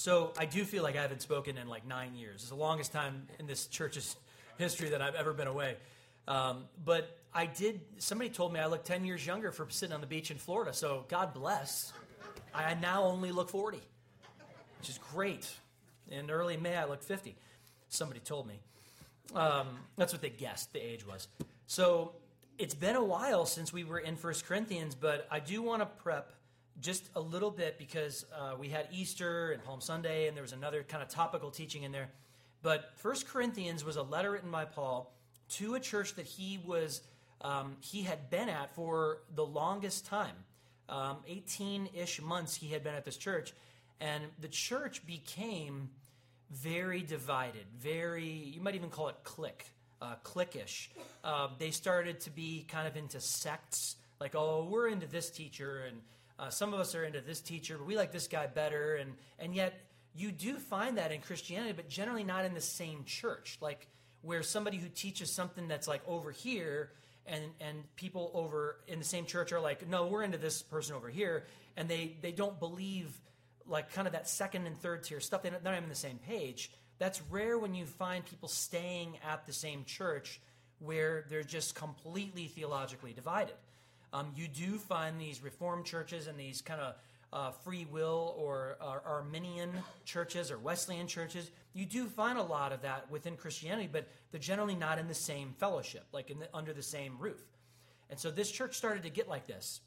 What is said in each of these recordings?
So I do feel like I haven't spoken in like nine years. It's the longest time in this church's history that I've ever been away. Um, but I did. Somebody told me I look ten years younger for sitting on the beach in Florida. So God bless. I now only look forty, which is great. In early May, I looked fifty. Somebody told me. Um, that's what they guessed the age was. So it's been a while since we were in First Corinthians, but I do want to prep just a little bit because uh, we had Easter and Palm Sunday, and there was another kind of topical teaching in there. But First Corinthians was a letter written by Paul to a church that he was um, he had been at for the longest time, eighteen um, ish months. He had been at this church, and the church became very divided. Very, you might even call it clique, uh, cliquish. Uh, they started to be kind of into sects, like oh, we're into this teacher and uh, some of us are into this teacher, but we like this guy better. And, and yet, you do find that in Christianity, but generally not in the same church. Like, where somebody who teaches something that's like over here, and, and people over in the same church are like, no, we're into this person over here. And they, they don't believe, like, kind of that second and third tier stuff. They're not, on the same page. That's rare when you find people staying at the same church where they're just completely theologically divided. Um, you do find these Reformed churches and these kind of uh, free will or, Arminian churches or Wesleyan churches. You do find a lot of that within Christianity, but they're generally not in the same fellowship, like the, under the same roof. And so this church started to get like this.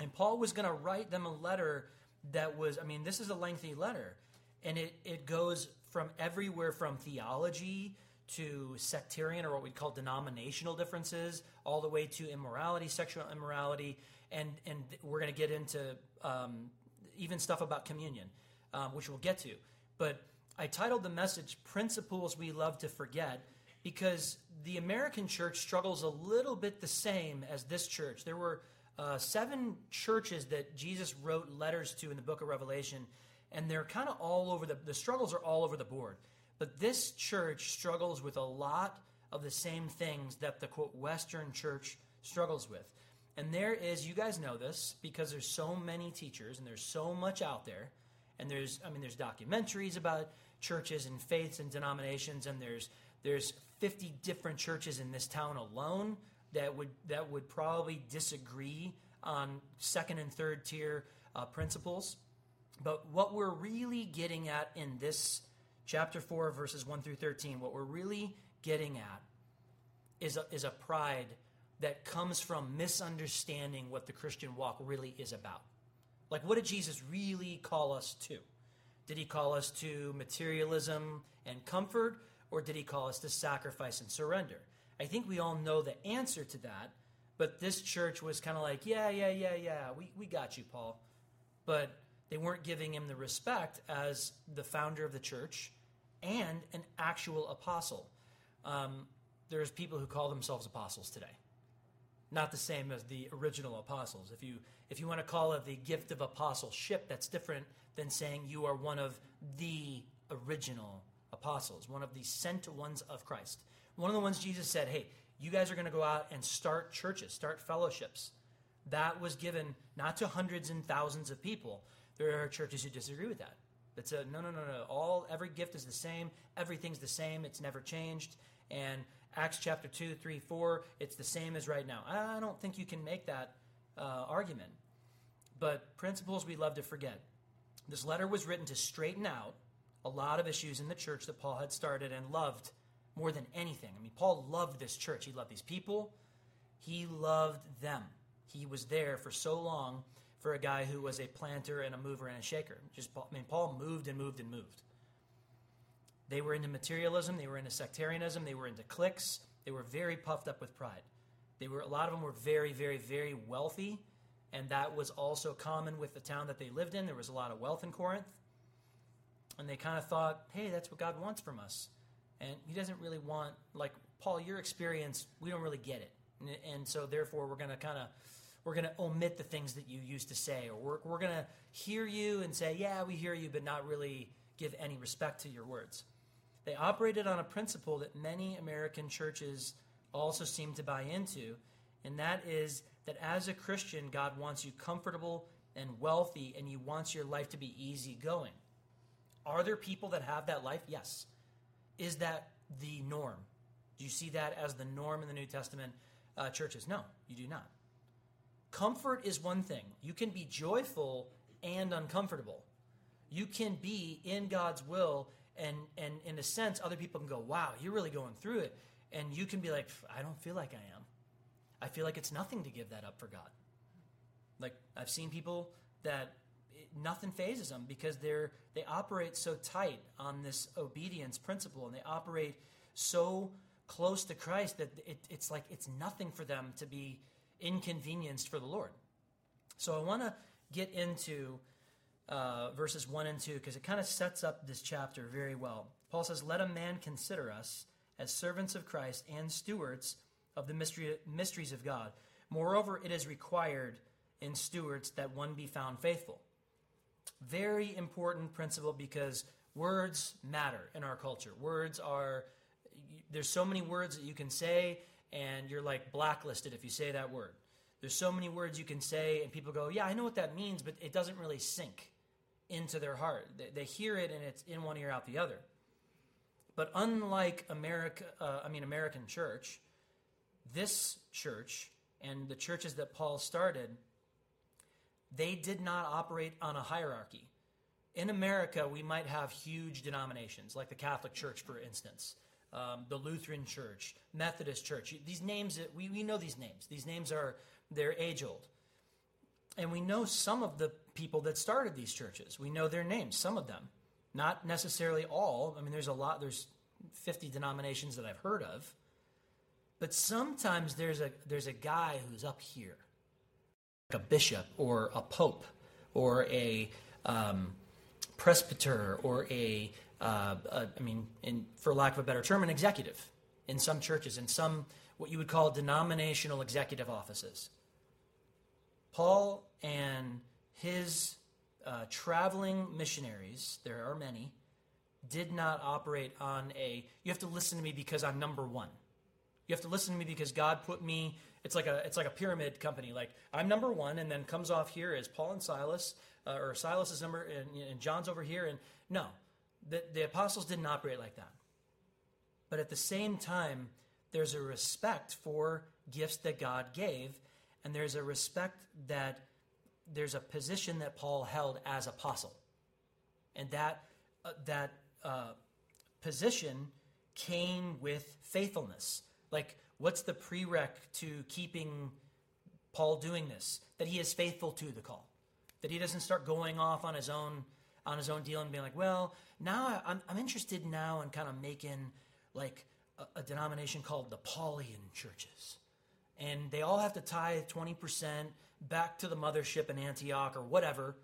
And Paul was going to write them a letter that was, I mean, this is a lengthy letter. And it, it goes from everywhere from theology to sectarian or what we'd call denominational differences, all the way to immorality, sexual immorality, and and we're going to get into um, even stuff about communion, um, which we'll get to. But I titled the message "Principles We Love to Forget." Because the American church struggles a little bit the same as this church. There were uh, seven churches that Jesus wrote letters to in the book of Revelation, and they're kind of all over the, the struggles are all over the board. But this church struggles with a lot of the same things that the quote Western church struggles with. And there is, you guys know this because there's so many teachers and there's so much out there. And there's, I mean, there's documentaries about churches and faiths and denominations, and there's there's 50 different churches in this town alone that would that would probably disagree on second and third tier uh, principles. But what we're really getting at in this chapter 4, verses 1 through 13, what we're really getting at is a, is a pride that comes from misunderstanding what the Christian walk really is about. Like, what did Jesus really call us to? Did he call us to materialism and comfort, or did he call us to sacrifice and surrender? I think we all know the answer to that, but this church was kind of like, yeah, yeah, yeah, yeah, we, we got you, Paul. But they weren't giving him the respect as the founder of the church and an actual apostle. Um, there's people who call themselves apostles today. Not the same as the original apostles. If you if you want to call it the gift of apostleship, that's different than saying you are one of the original apostles, one of the sent ones of Christ. One of the ones Jesus said, "Hey, you guys are going to go out and start churches, start fellowships." That was given not to hundreds and thousands of people, there are churches who disagree with that. That said, no, no, no, no. All every gift is the same. Everything's the same. It's never changed. And Acts chapter 2, 3, 4, it's the same as right now. I don't think you can make that uh, argument. But principles we love to forget. This letter was written to straighten out a lot of issues in the church that Paul had started and loved more than anything. I mean, Paul loved this church. He loved these people. He loved them. He was there for so long for a guy who was a planter and a mover and a shaker. Just I mean, Paul moved and moved and moved. They were into materialism. They were into sectarianism. They were into cliques. They were very puffed up with pride. They were a lot of them were very, very, very wealthy, and that was also common with the town that they lived in. There was a lot of wealth in Corinth, and they kind of thought, "Hey, that's what God wants from us." And He doesn't really want like Paul. Your experience, we don't really get it, and, and so therefore we're going to kind of we're going to omit the things that you used to say, or we're, we're going to hear you and say, yeah, we hear you, but not really give any respect to your words. They operated on a principle that many American churches also seem to buy into, and that is that as a Christian, God wants you comfortable and wealthy, and He wants your life to be easygoing. Are there people that have that life? Yes. Is that the norm? Do you see that as the norm in the New Testament uh, churches? No, you do not. Comfort is one thing. You can be joyful and uncomfortable. You can be in God's will, and, and in a sense, other people can go, wow, you're really going through it. And you can be like, I don't feel like I am. I feel like it's nothing to give that up for God. Like, I've seen people that nothing fazes them because they're they operate so tight on this obedience principle and they operate so close to Christ that it, it's like it's nothing for them to be inconvenienced for the Lord. So I want to get into uh, verses 1 and 2 because it kind of sets up this chapter very well. Paul says, Let a man consider us as servants of Christ and stewards of the mystery, mysteries of God. Moreover, it is required in stewards that one be found faithful. Very important principle because words matter in our culture. Words are, there's so many words that you can say, and you're like blacklisted if you say that word. There's so many words you can say, and people go, Yeah, I know what that means, but it doesn't really sink into their heart. They, they hear it, and it's in one ear, out the other. But unlike America, uh, I mean American church, this church and the churches that Paul started they did not operate on a hierarchy. In America, we might have huge denominations, like the Catholic Church, for instance, um, the Lutheran Church, Methodist Church. These names, we, we know these names. These names are, they're age old. And we know some of the people that started these churches. We know their names, some of them. Not necessarily all. I mean, there's a lot, there's 50 denominations that I've heard of. But sometimes there's a, there's a guy who's up here like a bishop or a pope or a um, presbyter or a, uh, a I mean, in, for lack of a better term, an executive in some churches, in some what you would call denominational executive offices. Paul and his uh, traveling missionaries, there are many, did not operate on a, you have to listen to me because I'm number one. You have to listen to me because God put me it's like a it's like a pyramid company. Like I'm number one, and then comes off here is Paul and Silas, uh, or Silas is number, and, and John's over here. And no, the, the apostles didn't operate like that. But at the same time, there's a respect for gifts that God gave, and there's a respect that there's a position that Paul held as apostle, and that uh, that uh, position came with faithfulness. Like What's the prereq to keeping Paul doing this? That he is faithful to the call. That he doesn't start going off on his own on his own deal and being like, well, now I'm, I'm interested now in kind of making like a, a denomination called the Paulian churches. And they all have to tie 20% back to the mothership in Antioch or whatever.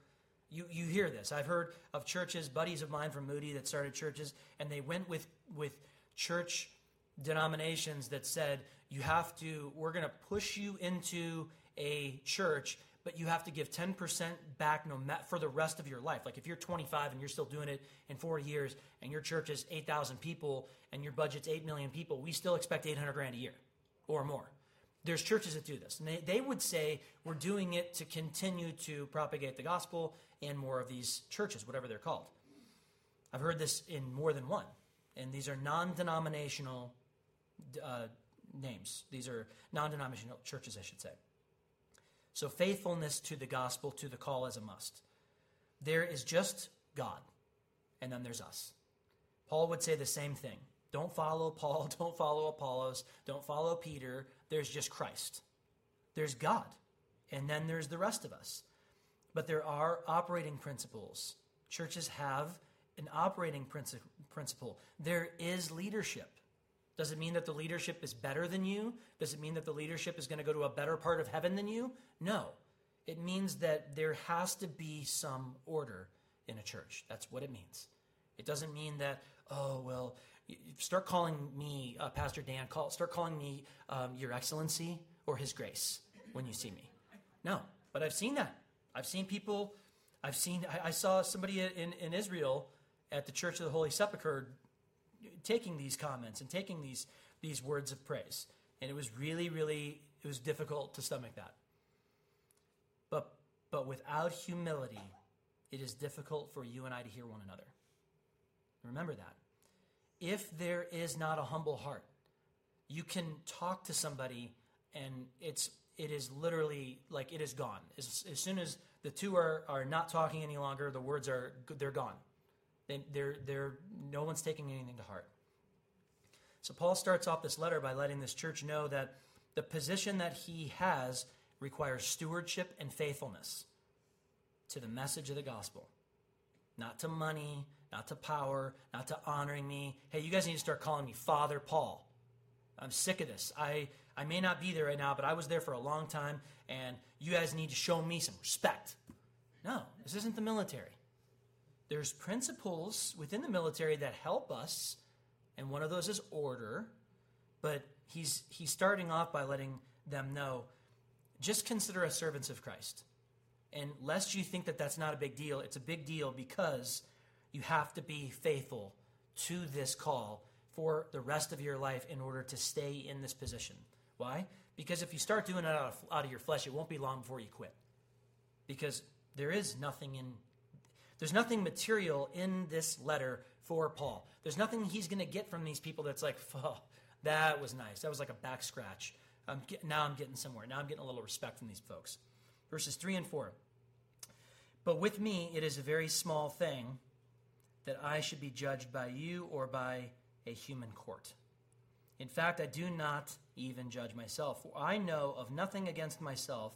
You, you hear this. I've heard of churches, buddies of mine from Moody that started churches, and they went with, with church denominations that said you have to, we're going to push you into a church, but you have to give 10% back no for the rest of your life. Like if you're 25 and you're still doing it in 40 years and your church is 8,000 people and your budget's 8 million people, we still expect 800 grand a year or more. There's churches that do this. And they, they would say we're doing it to continue to propagate the gospel in more of these churches, whatever they're called. I've heard this in more than one. And these are non denominational uh, names. These are non denominational churches, I should say. So, faithfulness to the gospel, to the call, is a must. There is just God, and then there's us. Paul would say the same thing. Don't follow Paul, don't follow Apollos, don't follow Peter. There's just Christ. There's God, and then there's the rest of us. But there are operating principles. Churches have an operating principle. There is leadership. Does it mean that the leadership is better than you? Does it mean that the leadership is going to go to a better part of heaven than you? No. It means that there has to be some order in a church. That's what it means. It doesn't mean that, oh, well, start calling me, uh, Pastor Dan, call, start calling me um, Your Excellency or His Grace when you see me. No, but I've seen that. I've seen people, I've seen, I, I saw somebody in, in Israel at the Church of the Holy Sepulchre taking these comments and taking these these words of praise. And it was really, really, it was difficult to stomach that. But but without humility, it is difficult for you and I to hear one another. Remember that. If there is not a humble heart, you can talk to somebody and it's it is literally like it is gone. As, as soon as the two are, are not talking any longer, the words are they're gone. They, they're, they're, no one's taking anything to heart. So Paul starts off this letter by letting this church know that the position that he has requires stewardship and faithfulness to the message of the gospel. Not to money, not to power, not to honoring me. Hey, you guys need to start calling me Father Paul. I'm sick of this. I, I may not be there right now, but I was there for a long time, and you guys need to show me some respect. No, this isn't the military. There's principles within the military that help us, and one of those is order. But he's he's starting off by letting them know, just consider us servants of Christ. And lest you think that that's not a big deal, it's a big deal because you have to be faithful to this call for the rest of your life in order to stay in this position. Why? Because if you start doing it out of, out of your flesh, it won't be long before you quit. Because there is nothing in there's nothing material in this letter for Paul. There's nothing he's going to get from these people that's like, oh, that was nice. That was like a back scratch. I'm get, now I'm getting somewhere. Now I'm getting a little respect from these folks. Verses 3 and 4. But with me, it is a very small thing that I should be judged by you or by a human court. In fact, I do not even judge myself. For I know of nothing against myself,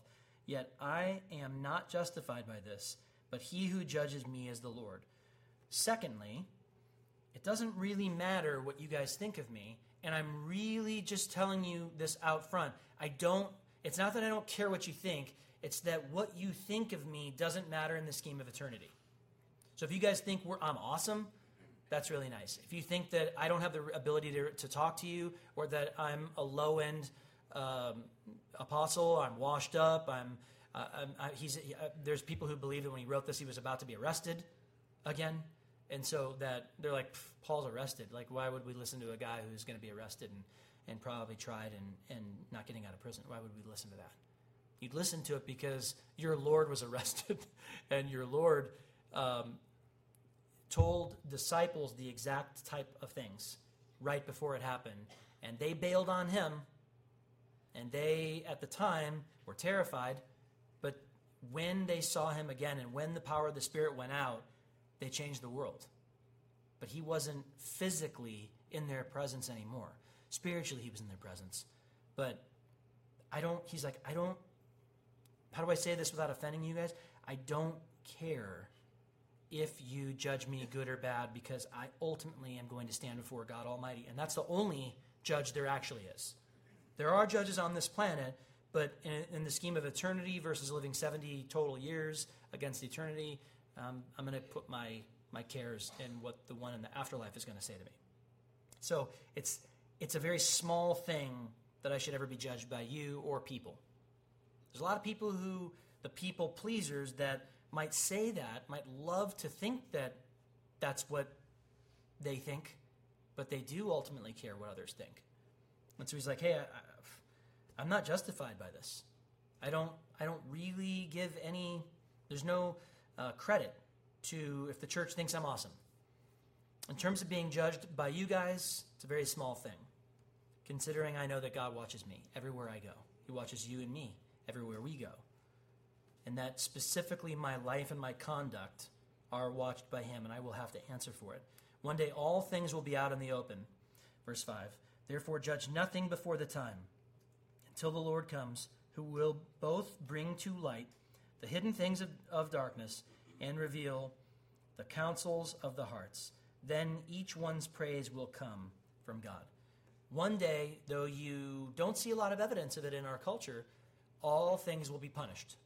yet I am not justified by this, but he who judges me is the Lord. Secondly, it doesn't really matter what you guys think of me, and I'm really just telling you this out front. I don't, it's not that I don't care what you think, it's that what you think of me doesn't matter in the scheme of eternity. So if you guys think I'm awesome, that's really nice. If you think that I don't have the ability to, to talk to you or that I'm a low end um, apostle, I'm washed up, I'm, uh, he's, uh, there's people who believe that when he wrote this, he was about to be arrested again. And so that they're like, Paul's arrested. Like, why would we listen to a guy who's going to be arrested and, and probably tried and, and not getting out of prison? Why would we listen to that? You'd listen to it because your Lord was arrested and your Lord um, told disciples the exact type of things right before it happened, and they bailed on him, and they, at the time, were terrified. When they saw him again and when the power of the Spirit went out, they changed the world. But he wasn't physically in their presence anymore. Spiritually, he was in their presence. But I don't, he's like, I don't, how do I say this without offending you guys? I don't care if you judge me good or bad because I ultimately am going to stand before God Almighty. And that's the only judge there actually is. There are judges on this planet, but in, in the scheme of eternity versus living 70 total years against eternity, um, I'm going to put my, my cares in what the one in the afterlife is going to say to me. So it's, it's a very small thing that I should ever be judged by you or people. There's a lot of people who, the people pleasers, that might say that, might love to think that that's what they think, but they do ultimately care what others think. And so he's like, hey, I, am not justified by this. I don't, I don't really give any, there's no uh, credit to if the church thinks I'm awesome. In terms of being judged by you guys, it's a very small thing, considering I know that God watches me everywhere I go. He watches you and me everywhere we go and that specifically my life and my conduct are watched by him, and I will have to answer for it. One day all things will be out in the open. Verse 5 Therefore, judge nothing before the time, until the Lord comes, who will both bring to light the hidden things of, of darkness and reveal the counsels of the hearts. Then each one's praise will come from God. One day, though you don't see a lot of evidence of it in our culture, all things will be punished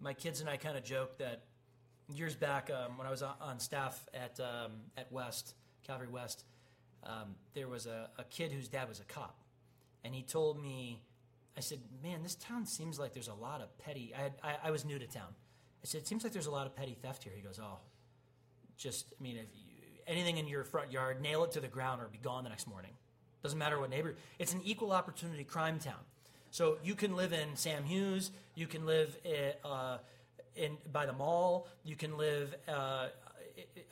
my kids and I kind of joke that years back um, when I was on staff at um, at West Calvary West, um, there was a, a, kid whose dad was a cop, and he told me, I said, "Man, this town seems like there's a lot of petty." I, had, I, I was new to town. I said, "It seems like there's a lot of petty theft here." He goes, "Oh, just I mean, if you, anything in your front yard, nail it to the ground or be gone the next morning. Doesn't matter what neighbor. It's an equal opportunity crime town." So you can live in Sam Hughes, you can live in, uh, in by the mall, you can live uh,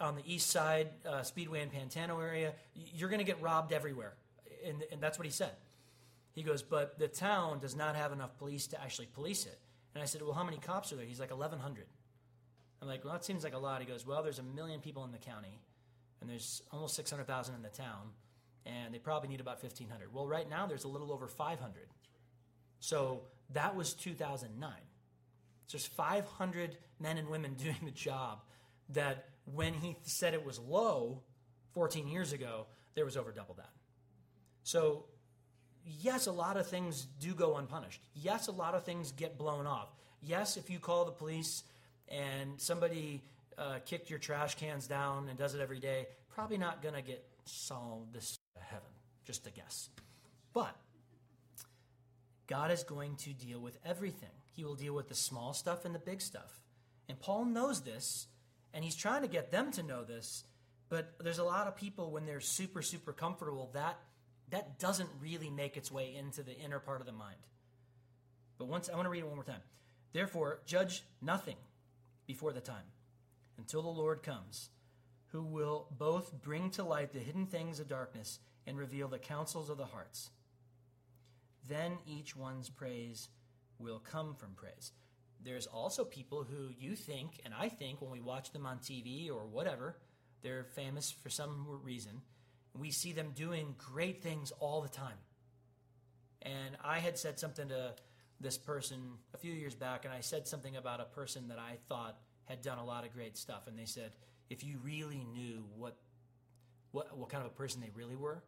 on the east side, uh, Speedway and Pantano area, you're going to get robbed everywhere. And, and that's what he said. He goes, but the town does not have enough police to actually police it. And I said, well, how many cops are there? He's like, 1,100. I'm like, well, that seems like a lot. He goes, well, there's a million people in the county, and there's almost 600,000 in the town, and they probably need about 1,500. Well, right now, there's a little over 500. So that was 2009. So there's 500 men and women doing the job that when he said it was low 14 years ago, there was over double that. So, yes, a lot of things do go unpunished. Yes, a lot of things get blown off. Yes, if you call the police and somebody uh, kicked your trash cans down and does it every day, probably not going to get solved this heaven. Just a guess. But God is going to deal with everything. He will deal with the small stuff and the big stuff. And Paul knows this, and he's trying to get them to know this. But there's a lot of people when they're super, super comfortable, that that doesn't really make its way into the inner part of the mind. But once I want to read it one more time. Therefore, judge nothing before the time until the Lord comes, who will both bring to light the hidden things of darkness and reveal the counsels of the hearts. Then each one's praise will come from praise. There's also people who you think, and I think when we watch them on TV or whatever, they're famous for some reason. We see them doing great things all the time. And I had said something to this person a few years back, and I said something about a person that I thought had done a lot of great stuff. And they said, if you really knew what, what, what kind of a person they really were,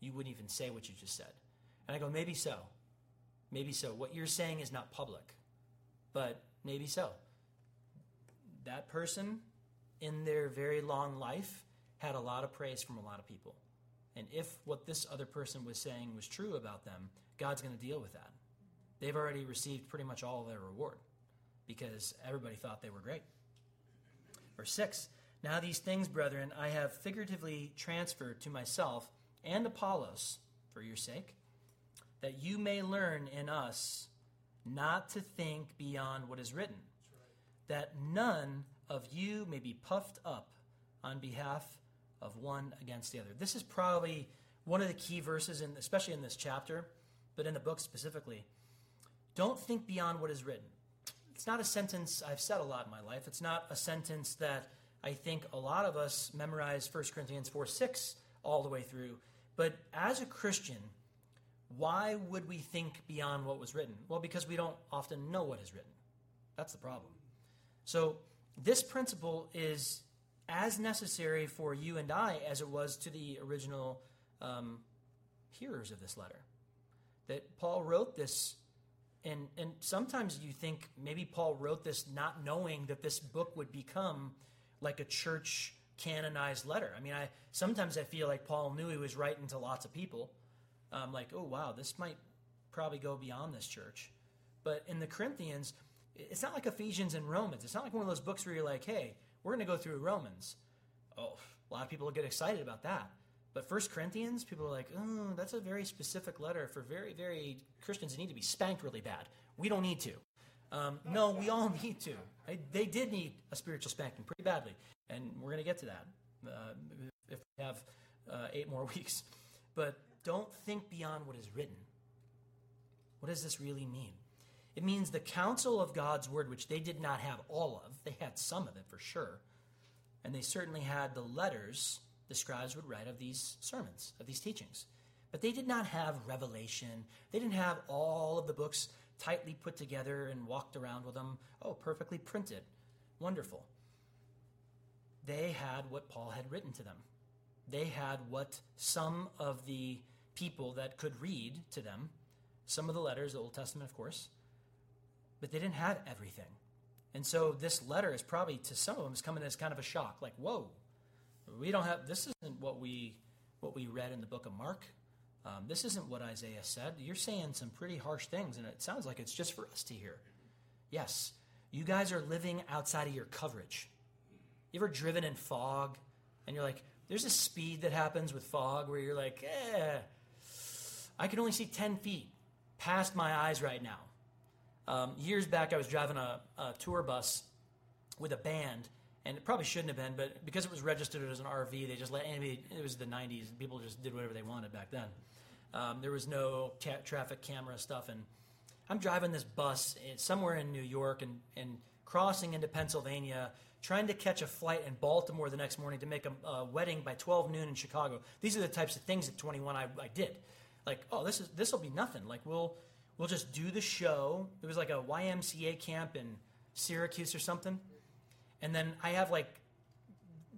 you wouldn't even say what you just said. And I go, maybe so. Maybe so. What you're saying is not public, but maybe so. That person in their very long life had a lot of praise from a lot of people. And if what this other person was saying was true about them, God's going to deal with that. They've already received pretty much all of their reward because everybody thought they were great. Verse 6 Now these things, brethren, I have figuratively transferred to myself and Apollos for your sake, that you may learn in us not to think beyond what is written, that none of you may be puffed up on behalf of one against the other. This is probably one of the key verses, in, especially in this chapter, but in the book specifically. Don't think beyond what is written. It's not a sentence I've said a lot in my life. It's not a sentence that I think a lot of us memorize 1 Corinthians 4 6 all the way through. But as a Christian, why would we think beyond what was written? Well, because we don't often know what is written. That's the problem. So, this principle is as necessary for you and I as it was to the original um, hearers of this letter. That Paul wrote this, and, and sometimes you think maybe Paul wrote this not knowing that this book would become like a church canonized letter. I mean, I sometimes I feel like Paul knew he was writing to lots of people. Um, like, oh wow, this might probably go beyond this church. But in the Corinthians, it's not like Ephesians and Romans. It's not like one of those books where you're like, hey, we're going to go through Romans. Oh, a lot of people get excited about that. But First Corinthians, people are like, oh, that's a very specific letter for very, very Christians that need to be spanked really bad. We don't need to. Um, no, we all need to. They did need a spiritual spanking pretty badly, and we're going to get to that uh, if we have uh, eight more weeks. But don't think beyond what is written. What does this really mean? It means the counsel of God's word, which they did not have all of. They had some of it for sure. And they certainly had the letters the scribes would write of these sermons, of these teachings. But they did not have revelation. They didn't have all of the books tightly put together and walked around with them. Oh, perfectly printed. Wonderful. They had what Paul had written to them. They had what some of the people that could read to them, some of the letters, the Old Testament, of course, but they didn't have everything. And so this letter is probably to some of them is coming as kind of a shock, like, whoa, we don't have this isn't what we what we read in the book of Mark. Um, this isn't what Isaiah said. You're saying some pretty harsh things, and it sounds like it's just for us to hear. Yes, you guys are living outside of your coverage. You ever driven in fog, and you're like, there's a speed that happens with fog where you're like, eh, I can only see 10 feet past my eyes right now. Um, years back, I was driving a, a, tour bus with a band, and it probably shouldn't have been, but because it was registered as an RV, they just let anybody. It was the '90s, people just did whatever they wanted back then. Um, there was no ca- traffic camera stuff, and I'm driving this bus eh, somewhere in New York and, and crossing into Pennsylvania, trying to catch a flight in Baltimore the next morning to make a, a wedding by 12 noon in Chicago. These are the types of things at 21 I, I did. Like, oh, this is this will be nothing. Like, we'll we'll just do the show. It was like a YMCA camp in Syracuse or something, and then I have like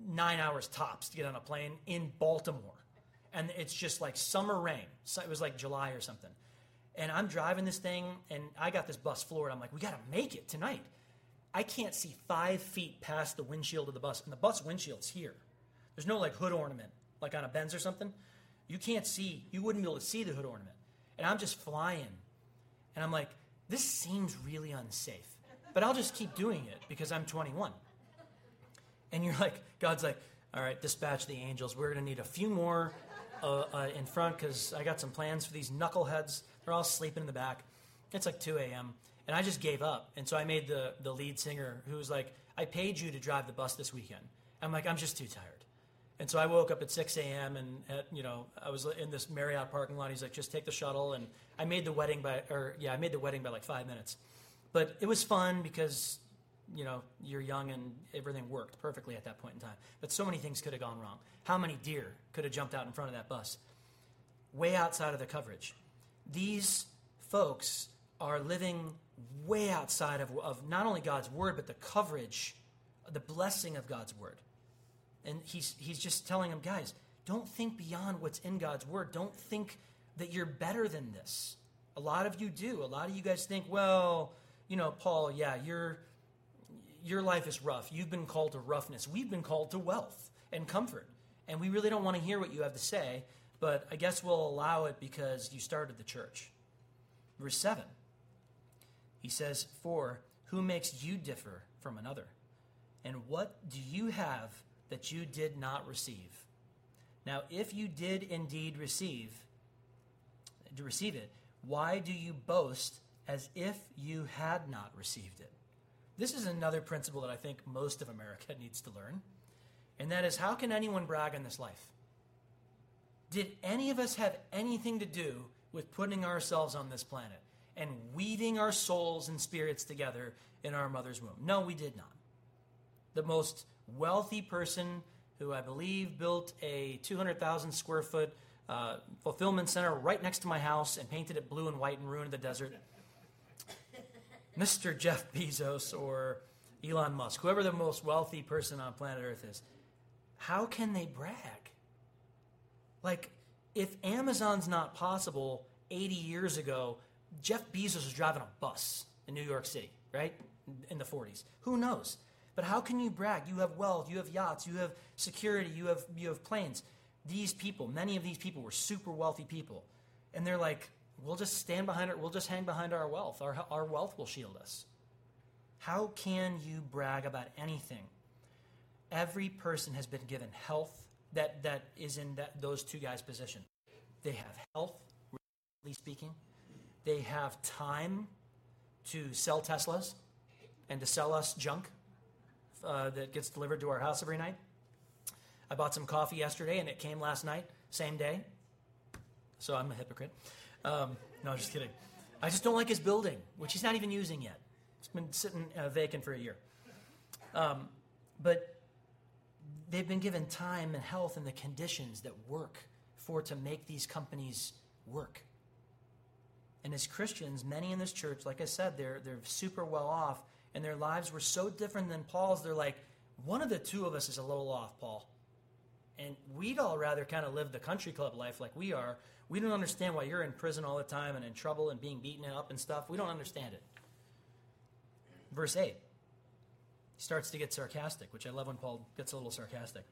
nine hours tops to get on a plane in Baltimore, and it's just like summer rain. So it was like July or something, and I'm driving this thing, and I got this bus floored. I'm like, we got to make it tonight. I can't see five feet past the windshield of the bus, and the bus windshield's here. There's no like hood ornament, like on a Benz or something. You can't see, you wouldn't be able to see the hood ornament. And I'm just flying. And I'm like, this seems really unsafe. But I'll just keep doing it because I'm 21. And you're like, God's like, all right, dispatch the angels. We're going to need a few more uh, uh, in front because I got some plans for these knuckleheads. They're all sleeping in the back. It's like 2 a.m. And I just gave up. And so I made the, the lead singer who was like, I paid you to drive the bus this weekend. I'm like, I'm just too tired. And so I woke up at 6 a.m. and at, you know I was in this Marriott parking lot. He's like, just take the shuttle, and I made the wedding by or yeah, I made the wedding by like five minutes. But it was fun because you know you're young and everything worked perfectly at that point in time. But so many things could have gone wrong. How many deer could have jumped out in front of that bus? Way outside of the coverage. These folks are living way outside of, of not only God's word but the coverage, the blessing of God's word. And he's, he's just telling them, guys, don't think beyond what's in God's word. Don't think that you're better than this. A lot of you do. A lot of you guys think, well, you know, Paul, yeah, your your life is rough. You've been called to roughness. We've been called to wealth and comfort. And we really don't want to hear what you have to say, but I guess we'll allow it because you started the church. Verse 7. He says, For who makes you differ from another? And what do you have that you did not receive. Now, if you did indeed receive, to receive it, why do you boast as if you had not received it? This is another principle that I think most of America needs to learn, and that is how can anyone brag in this life? Did any of us have anything to do with putting ourselves on this planet and weaving our souls and spirits together in our mother's womb? No, we did not. The most wealthy person who I believe built a 200,000 square foot uh, fulfillment center right next to my house and painted it blue and white and ruined the desert. Mr. Jeff Bezos or Elon Musk, whoever the most wealthy person on planet Earth is, how can they brag? Like, if Amazon's not possible 80 years ago, Jeff Bezos was driving a bus in New York City, right? In the 40s. Who knows? But how can you brag? You have wealth, you have yachts, you have security, you have you have planes. These people, many of these people were super wealthy people. And they're like, we'll just stand behind it, we'll just hang behind our wealth. Our, our wealth will shield us. How can you brag about anything? Every person has been given health that, that is in that, those two guys' position. They have health, relatively speaking. They have time to sell Teslas and to sell us junk uh, that gets delivered to our house every night. I bought some coffee yesterday and it came last night, same day. So I'm a hypocrite. Um, no, just kidding. I just don't like his building, which he's not even using yet. It's been sitting uh, vacant for a year. Um, but they've been given time and health and the conditions that work for to make these companies work. And as Christians, many in this church, like I said, they're, they're super well off and their lives were so different than Paul's, they're like, one of the two of us is a little off, Paul. And we'd all rather kind of live the country club life like we are. We don't understand why you're in prison all the time and in trouble and being beaten up and stuff. We don't understand it. Verse 8. He starts to get sarcastic, which I love when Paul gets a little sarcastic.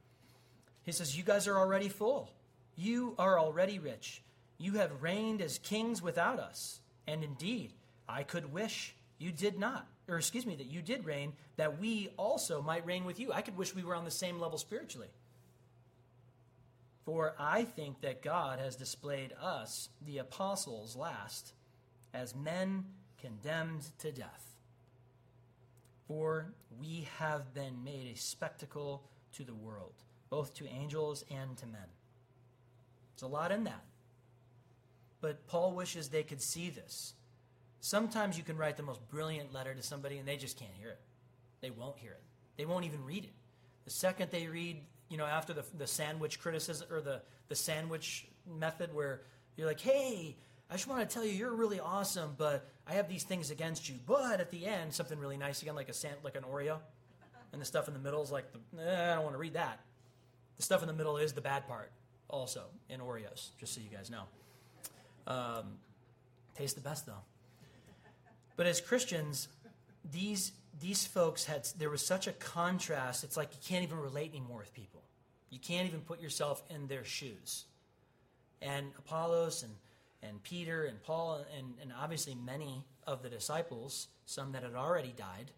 He says, You guys are already full. You are already rich. You have reigned as kings without us. And indeed, I could wish you did not or excuse me, that you did reign, that we also might reign with you. I could wish we were on the same level spiritually. For I think that God has displayed us, the apostles, last, as men condemned to death. For we have been made a spectacle to the world, both to angels and to men. There's a lot in that. But Paul wishes they could see this. Sometimes you can write the most brilliant letter to somebody and they just can't hear it. They won't hear it. They won't even read it. The second they read, you know, after the, the sandwich criticism or the, the sandwich method where you're like, hey, I just want to tell you you're really awesome, but I have these things against you. But at the end, something really nice again, like a sand, like an Oreo, and the stuff in the middle is like, the, eh, I don't want to read that. The stuff in the middle is the bad part, also in Oreos, just so you guys know. Um, tastes the best though. But as Christians, these these folks had there was such a contrast. It's like you can't even relate anymore with people. You can't even put yourself in their shoes. And Apollos and and Peter and Paul and, and obviously many of the disciples, some that had already died,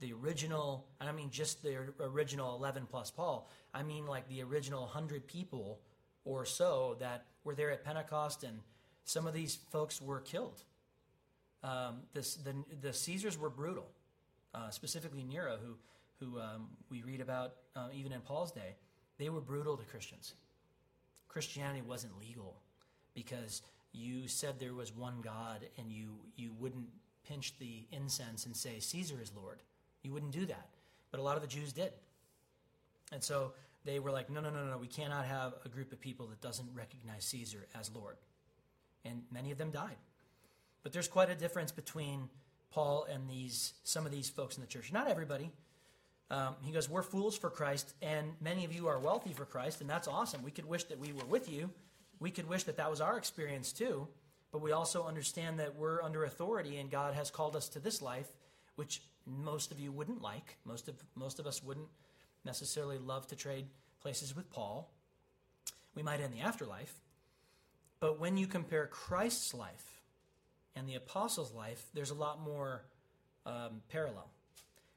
the original, I mean just the original 11 plus Paul, I mean like the original 100 people or so that were there at Pentecost, and some of these folks were killed. Um, this, the, the Caesars were brutal, uh, specifically Nero, who, who um, we read about uh, even in Paul's day. They were brutal to Christians. Christianity wasn't legal because you said there was one God and you, you wouldn't pinch the incense and say, Caesar is Lord. You wouldn't do that. But a lot of the Jews did. And so they were like, no, no, no, no, we cannot have a group of people that doesn't recognize Caesar as Lord. And many of them died. But there's quite a difference between Paul and these some of these folks in the church. Not everybody. Um, he goes, We're fools for Christ, and many of you are wealthy for Christ, and that's awesome. We could wish that we were with you. We could wish that that was our experience too, but we also understand that we're under authority and God has called us to this life, which most of you wouldn't like. Most of, most of us wouldn't necessarily love to trade places with Paul. We might in the afterlife. But when you compare Christ's life and the apostles' life, there's a lot more um, parallel.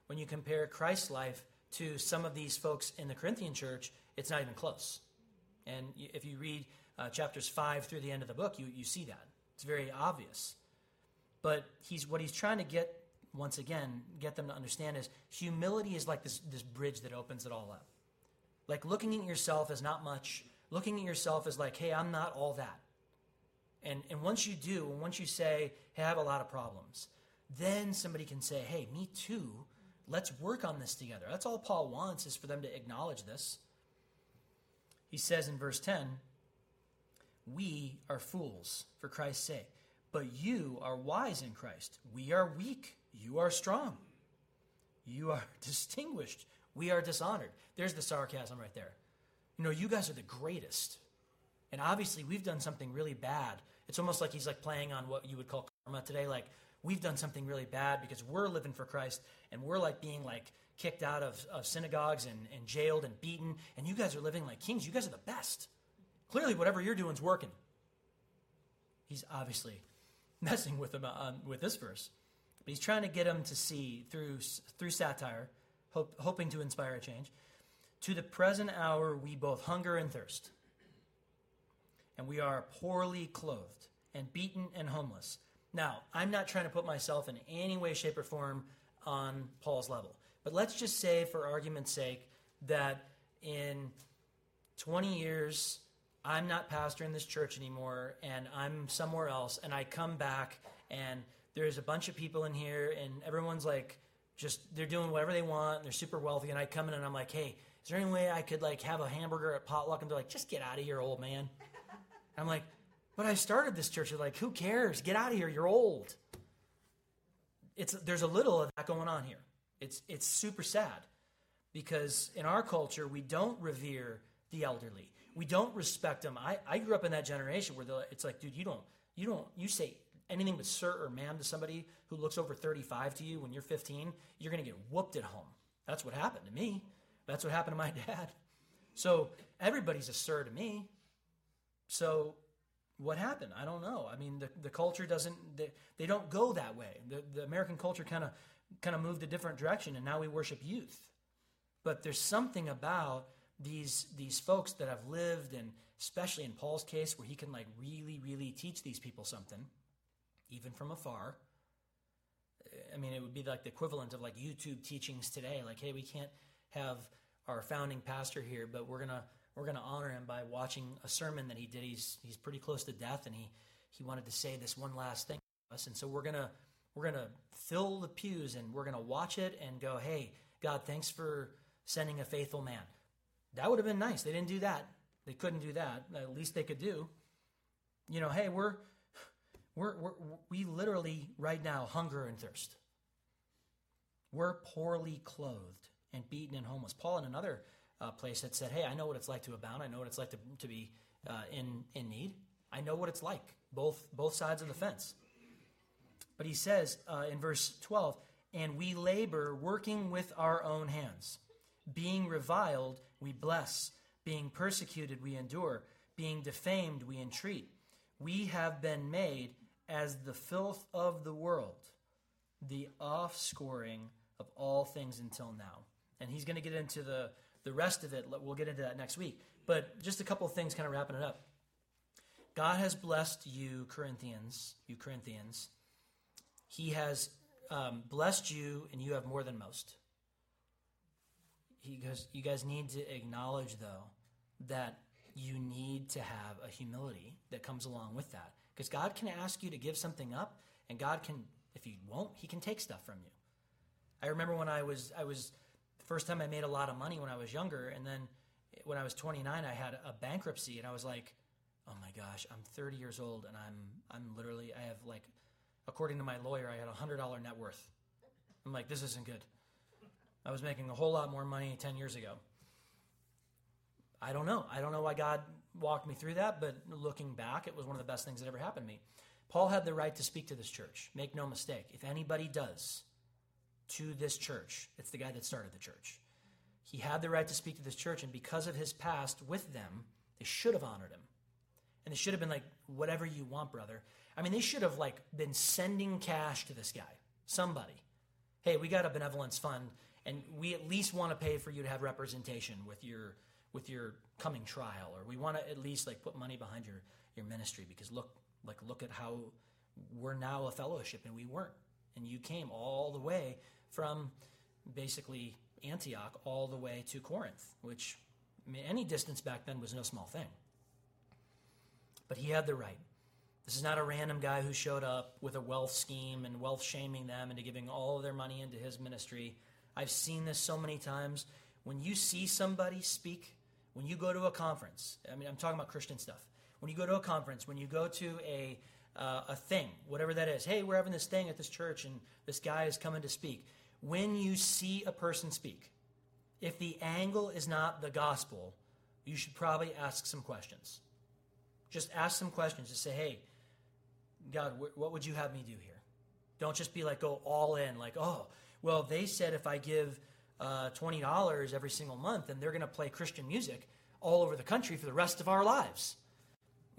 When you compare Christ's life to some of these folks in the Corinthian church, it's not even close. And if you read uh, chapters 5 through the end of the book, you, you see that. It's very obvious. But he's what he's trying to get, once again, get them to understand is humility is like this, this bridge that opens it all up. Like looking at yourself as not much, looking at yourself as like, hey, I'm not all that. And, and once you do, and once you say, hey, I have a lot of problems, then somebody can say, hey, me too. Let's work on this together. That's all Paul wants is for them to acknowledge this. He says in verse 10, we are fools for Christ's sake, but you are wise in Christ. We are weak. You are strong. You are distinguished. We are dishonored. There's the sarcasm right there. You know, you guys are the greatest. And obviously, we've done something really bad. It's almost like he's like playing on what you would call karma today. Like, we've done something really bad because we're living for Christ and we're like being like kicked out of, of synagogues and, and jailed and beaten. And you guys are living like kings. You guys are the best. Clearly, whatever you're doing is working. He's obviously messing with him on, with this verse. But he's trying to get him to see through, through satire, hope, hoping to inspire a change. To the present hour, we both hunger and thirst, and we are poorly clothed, and beaten and homeless. Now, I'm not trying to put myself in any way, shape, or form on Paul's level. But let's just say, for argument's sake, that in 20 years, I'm not pastoring this church anymore and I'm somewhere else and I come back and there's a bunch of people in here and everyone's like just they're doing whatever they want they're super wealthy and I come in and I'm like, "Hey, is there any way I could like have a hamburger at potluck?" And they're like, "Just get out of here, old man." I'm like, "But I started this church." They're like, "Who cares? Get out of here. You're old." It's there's a little of that going on here. It's it's super sad because in our culture we don't revere the elderly we don't respect them. I, I grew up in that generation where it's like, dude, you don't, you don't, you say anything but sir or ma'am to somebody who looks over 35 to you when you're 15, you're going to get whooped at home. That's what happened to me. That's what happened to my dad. So everybody's a sir to me. So what happened? I don't know. I mean, the, the culture doesn't, they, they don't go that way. The, the American culture kind of kind of moved a different direction, and now we worship youth. But there's something about these these folks that have lived and especially in Paul's case where he can like really really teach these people something even from afar I mean, it would be like the equivalent of like YouTube teachings today. Like, hey, we can't have our founding pastor here, but we're gonna we're gonna honor him by watching a sermon that he did. He's he's pretty close to death, and he he wanted to say this one last thing to us, and so we're gonna we're gonna fill the pews and we're gonna watch it and go, hey, God, thanks for sending a faithful man. That would have been nice. They didn't do that. They couldn't do that. At least they could do. You know, hey, we're we're, we're we literally right now hunger and thirst. We're poorly clothed and beaten and homeless. Paul in another uh, place that said, "Hey, I know what it's like to abound. I know what it's like to, to be uh, in in need. I know what it's like, both both sides of the fence." But he says uh, in verse twelve, "And we labor, working with our own hands, being reviled, we bless, being persecuted, we endure, being defamed, we entreat. We have been made as the filth of the world, the offscoring of all things until now." And he's going to get into the the rest of it, we'll get into that next week. But just a couple of things kind of wrapping it up. God has blessed you, Corinthians, you Corinthians. He has um, blessed you, and you have more than most. He goes, you guys need to acknowledge, though, that you need to have a humility that comes along with that. Because God can ask you to give something up, and God can, if you won't, He can take stuff from you. I remember when I was I was first time I made a lot of money when I was younger, and then when I was 29, I had a bankruptcy, and I was like, "Oh my gosh, I'm 30 years old, and I'm I'm literally I have like, according to my lawyer, I had a hundred dollar net worth. I'm like, this isn't good. I was making a whole lot more money 10 years ago. I don't know. I don't know why God walked me through that, but looking back, it was one of the best things that ever happened to me. Paul had the right to speak to this church. Make no mistake. If anybody does, to this church. It's the guy that started the church. He had the right to speak to this church, and because of his past with them, they should have honored him. And they should have been like, whatever you want, brother. I mean, they should have like been sending cash to this guy. Somebody. Hey, we got a benevolence fund, and we at least want to pay for you to have representation with your with your coming trial, or we want to at least like put money behind your your ministry because look like look at how we're now a fellowship and we weren't and you came all the way from basically Antioch all the way to Corinth, which I mean, any distance back then was no small thing. But he had the right. This is not a random guy who showed up with a wealth scheme and wealth shaming them into giving all of their money into his ministry. I've seen this so many times. When you see somebody speak, when you go to a conference, I mean, I'm talking about Christian stuff. When you go to a conference, when you go to a uh, a thing, whatever that is. Hey, we're having this thing at this church, and this guy is coming to speak. When you see a person speak, if the angle is not the gospel, you should probably ask some questions. Just ask some questions. Just say, hey, God, wh- what would you have me do here? Don't just be like, go all in, like, oh, well, they said if I give uh, $20 every single month, then they're going to play Christian music all over the country for the rest of our lives.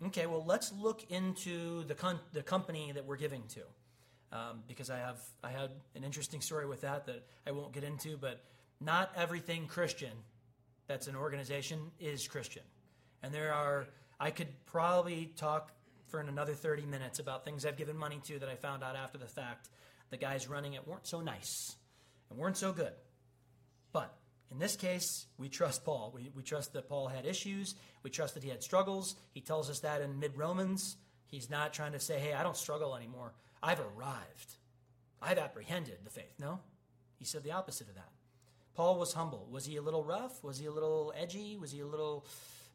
Okay, well, let's look into the, the company that we're giving to. Um, because I have I had an interesting story with that that I won't get into, but not everything Christian that's an organization is Christian, and there are I could probably talk for another thirty minutes about things I've given money to that I found out after the fact. The guys running it weren't so nice and weren't so good, but in this case, we trust Paul. We, we trust that Paul had issues. We trust that he had struggles. He tells us that in mid Romans. He's not trying to say, hey, I don't struggle anymore. I've arrived. I've apprehended the faith. No, he said the opposite of that. Paul was humble. Was he a little rough? Was he a little edgy? Was he a little,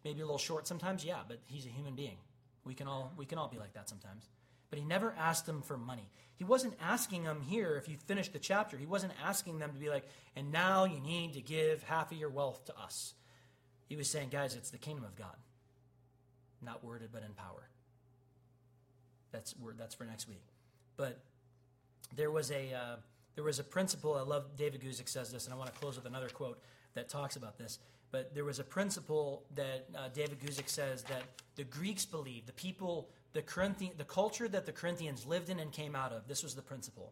maybe a little short sometimes? Yeah, but he's a human being. We can all, we can all be like that sometimes. But he never asked them for money. He wasn't asking them here, if you finish the chapter, he wasn't asking them to be like, and now you need to give half of your wealth to us. He was saying, guys, it's the kingdom of God. Not worded, but in power. That's, that's for next week. But there was a, uh, there was a principle, I love David Guzik says this, and I want to close with another quote that talks about this. But there was a principle that uh, David Guzik says that the Greeks believed, the people the, Corinthian, the culture that the Corinthians lived in and came out of, this was the principle.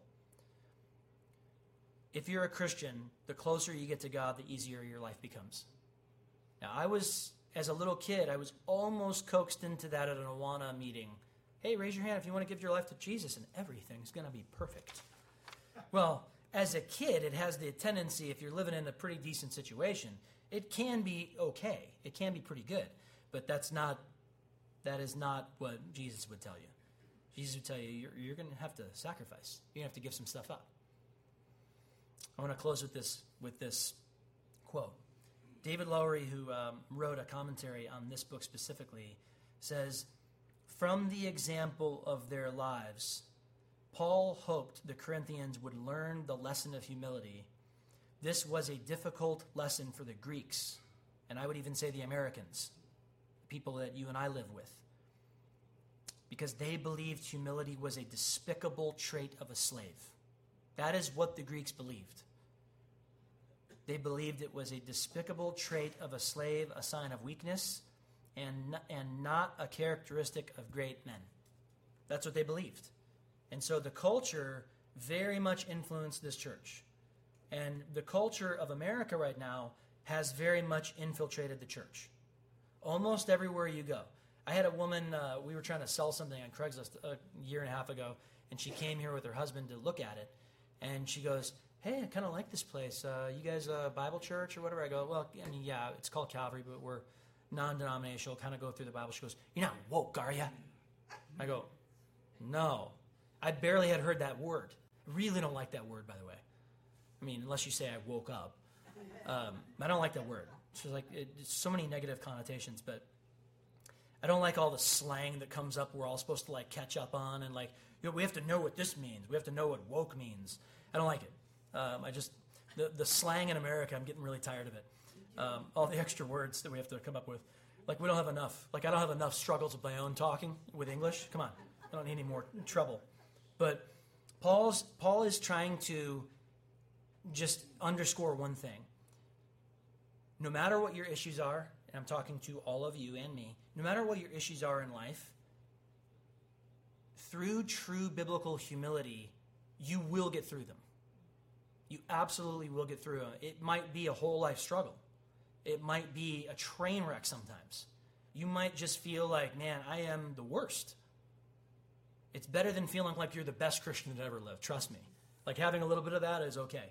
If you're a Christian, the closer you get to God, the easier your life becomes. Now, I was, as a little kid, I was almost coaxed into that at an Awana meeting. Hey, raise your hand if you want to give your life to Jesus, and everything's going to be perfect. Well, as a kid, it has the tendency, if you're living in a pretty decent situation, it can be okay. It can be pretty good. But that's not, that is not what Jesus would tell you. Jesus would tell you, you're, you're going to have to sacrifice. You're going to have to give some stuff up. I want to close with this, with this quote. David Lowery, who um, wrote a commentary on this book specifically, says, From the example of their lives, Paul hoped the Corinthians would learn the lesson of humility. This was a difficult lesson for the Greeks, and I would even say the Americans, people that you and I live with, because they believed humility was a despicable trait of a slave. That is what the Greeks believed. They believed it was a despicable trait of a slave, a sign of weakness, and, and not a characteristic of great men. That's what they believed. And so the culture very much influenced this church. And the culture of America right now has very much infiltrated the church. Almost everywhere you go. I had a woman, uh, we were trying to sell something on Craigslist a year and a half ago, and she came here with her husband to look at it. And she goes, Hey, I kind of like this place. Uh, you guys, a Bible church or whatever? I go, Well, I mean, yeah, it's called Calvary, but we're non denominational, kind of go through the Bible. She goes, You're not woke, are you? I go, No. I barely had heard that word. Really don't like that word, by the way. I mean, unless you say I woke up. Um, I don't like that word. It's like it, so many negative connotations, but I don't like all the slang that comes up. We're all supposed to like catch up on, and like you know, we have to know what this means. We have to know what woke means. I don't like it. Um, I just the the slang in America. I'm getting really tired of it. Um, all the extra words that we have to come up with. Like we don't have enough. Like I don't have enough struggles with my own talking with English. Come on, I don't need any more trouble. But Paul's Paul is trying to just underscore one thing. No matter what your issues are, and I'm talking to all of you and me, no matter what your issues are in life, through true biblical humility, you will get through them. You absolutely will get through them. It might be a whole life struggle. It might be a train wreck sometimes. You might just feel like, man, I am the worst. It's better than feeling like you're the best Christian that ever lived. Trust me. Like having a little bit of that is okay.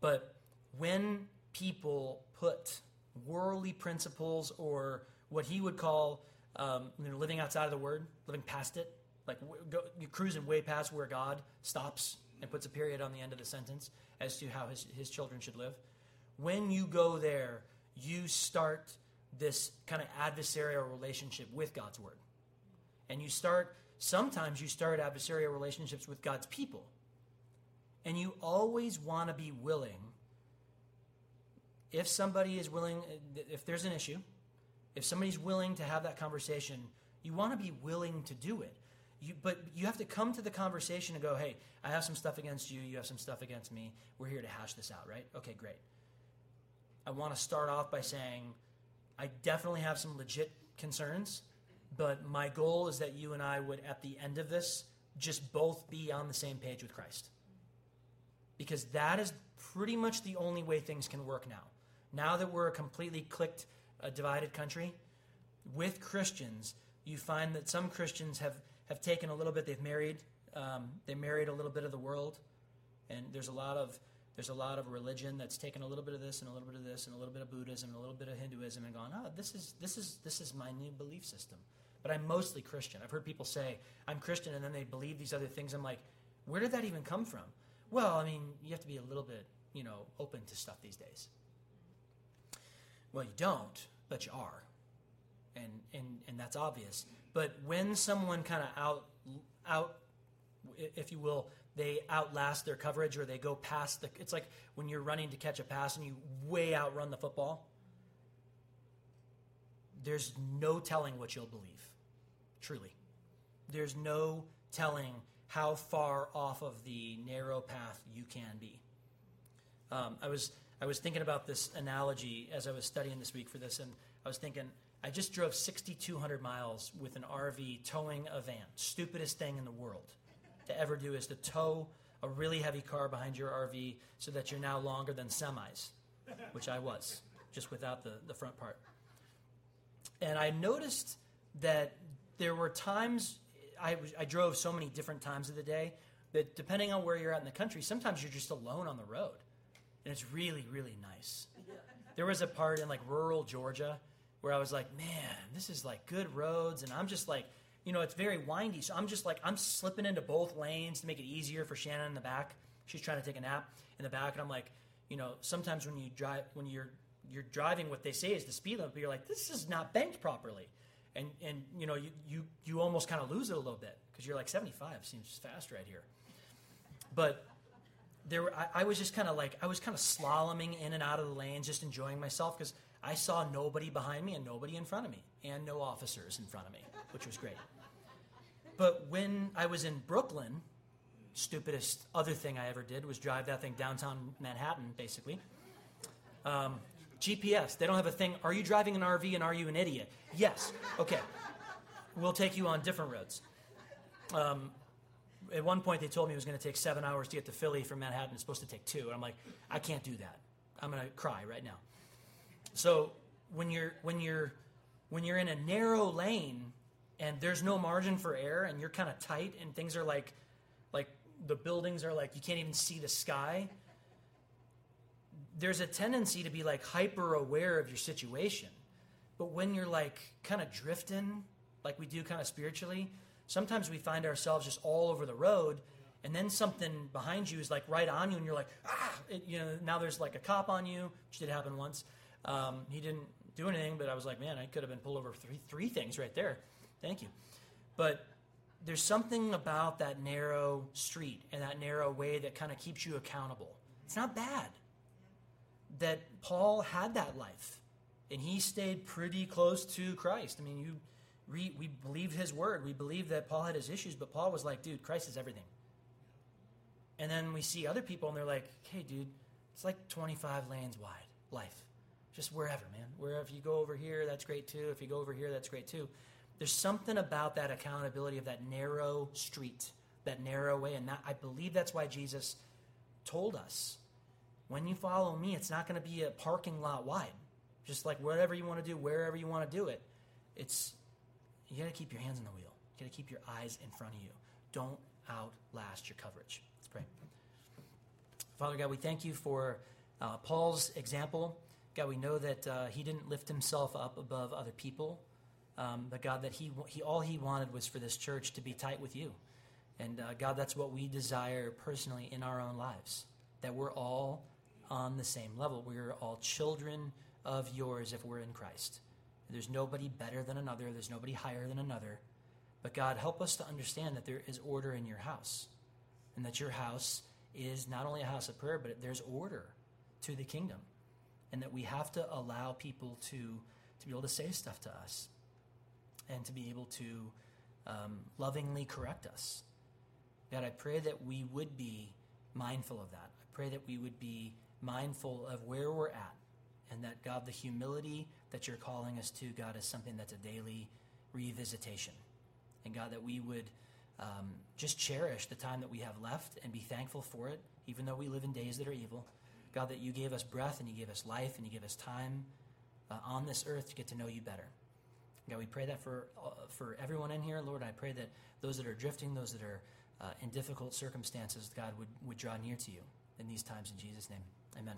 But when people put worldly principles or what he would call um, you know, living outside of the word, living past it, like go, you're cruising way past where God stops and puts a period on the end of the sentence as to how his, his children should live. When you go there, you start this kind of adversarial relationship with God's word. And you start Sometimes you start adversarial relationships with God's people. And you always want to be willing, if somebody is willing, if there's an issue, if somebody's willing to have that conversation, you want to be willing to do it. You, but you have to come to the conversation and go, hey, I have some stuff against you, you have some stuff against me. We're here to hash this out, right? Okay, great. I want to start off by saying I definitely have some legit concerns but my goal is that you and I would, at the end of this, just both be on the same page with Christ. Because that is pretty much the only way things can work now. Now that we're a completely clicked, uh, divided country, with Christians, you find that some Christians have, have taken a little bit, they've married, um, they married a little bit of the world, and there's a lot of there's a lot of religion that's taken a little bit of this and a little bit of this and a little bit of Buddhism and a little bit of Hinduism and gone, oh, this is this is this is my new belief system but I'm mostly Christian. I've heard people say, I'm Christian, and then they believe these other things. I'm like, where did that even come from? Well, I mean, you have to be a little bit, you know, open to stuff these days. Well, you don't, but you are. And, and, and that's obvious. But when someone kind of out, out, if you will, they outlast their coverage or they go past the, it's like when you're running to catch a pass and you way outrun the football. There's no telling what you'll believe truly. There's no telling how far off of the narrow path you can be. Um, I was I was thinking about this analogy as I was studying this week for this, and I was thinking I just drove 6,200 miles with an RV towing a van. Stupidest thing in the world to ever do is to tow a really heavy car behind your RV so that you're now longer than semis, which I was, just without the, the front part. And I noticed that there were times I, I drove so many different times of the day. that depending on where you're at in the country, sometimes you're just alone on the road. And it's really, really nice. There was a part in like rural Georgia where I was like, man, this is like good roads. And I'm just like, you know, it's very windy. So I'm just like, I'm slipping into both lanes to make it easier for Shannon in the back. She's trying to take a nap in the back. And I'm like, you know, sometimes when you drive, when you're, you're driving what they say is the speed limit, but you're like, this is not banked properly. And, and you know, you, you, you almost kind of lose it a little bit because you're like 75 seems fast right here. But there, I, I was just kind of like I was kind of slaloming in and out of the lanes, just enjoying myself because I saw nobody behind me and nobody in front of me, and no officers in front of me, which was great. But when I was in Brooklyn, stupidest other thing I ever did was drive that thing downtown Manhattan, basically. Um, GPS, they don't have a thing. Are you driving an RV and are you an idiot? Yes. Okay. We'll take you on different roads. Um, at one point they told me it was going to take seven hours to get to Philly from Manhattan. It's supposed to take two. And I'm like, I can't do that. I'm going to cry right now. So when you're when you're when you're in a narrow lane and there's no margin for error and you're kind of tight and things are like like the buildings are like you can't even see the sky there's a tendency to be like hyper aware of your situation but when you're like kind of drifting like we do kind of spiritually sometimes we find ourselves just all over the road and then something behind you is like right on you and you're like ah! It, you know now there's like a cop on you which did happen once. Um, he didn't do anything but i was like man i could have been pulled over for three, three things right there. Thank you. But there's something about that narrow street and that narrow way that kind of keeps you accountable. It's not bad that paul had that life and he stayed pretty close to christ. I mean you we, we believed his word. We believed that Paul had his issues, but Paul was like, dude, Christ is everything. And then we see other people and they're like, hey, dude, it's like 25 lanes wide, life. Just wherever, man. Wherever you go over here, that's great too. If you go over here, that's great too. There's something about that accountability of that narrow street, that narrow way. And that, I believe that's why Jesus told us when you follow me, it's not going to be a parking lot wide. Just like whatever you want to do, wherever you want to do it. It's you got to keep your hands on the wheel. You got to keep your eyes in front of you. Don't outlast your coverage. Let's pray. Father God, we thank you for uh, Paul's example. God, we know that uh, he didn't lift himself up above other people, um, but God, that he, he all he wanted was for this church to be tight with you. And uh, God, that's what we desire personally in our own lives. That we're all on the same level. We're all children of yours if we're in Christ. There's nobody better than another, there's nobody higher than another. But God, help us to understand that there is order in your house, and that your house is not only a house of prayer, but there's order to the kingdom, and that we have to allow people to, to be able to say stuff to us and to be able to um, lovingly correct us. God, I pray that we would be mindful of that. I pray that we would be mindful of where we're at and that God, the humility that you're calling us to, God, is something that's a daily revisitation. And God, that we would um, just cherish the time that we have left and be thankful for it, even though we live in days that are evil. God, that you gave us breath and you gave us life and you gave us time uh, on this earth to get to know you better. God, we pray that for, uh, for everyone in here, Lord. I pray that those that are drifting, those that are uh, in difficult circumstances, God, would, would draw near to you in these times in Jesus' name. Amen.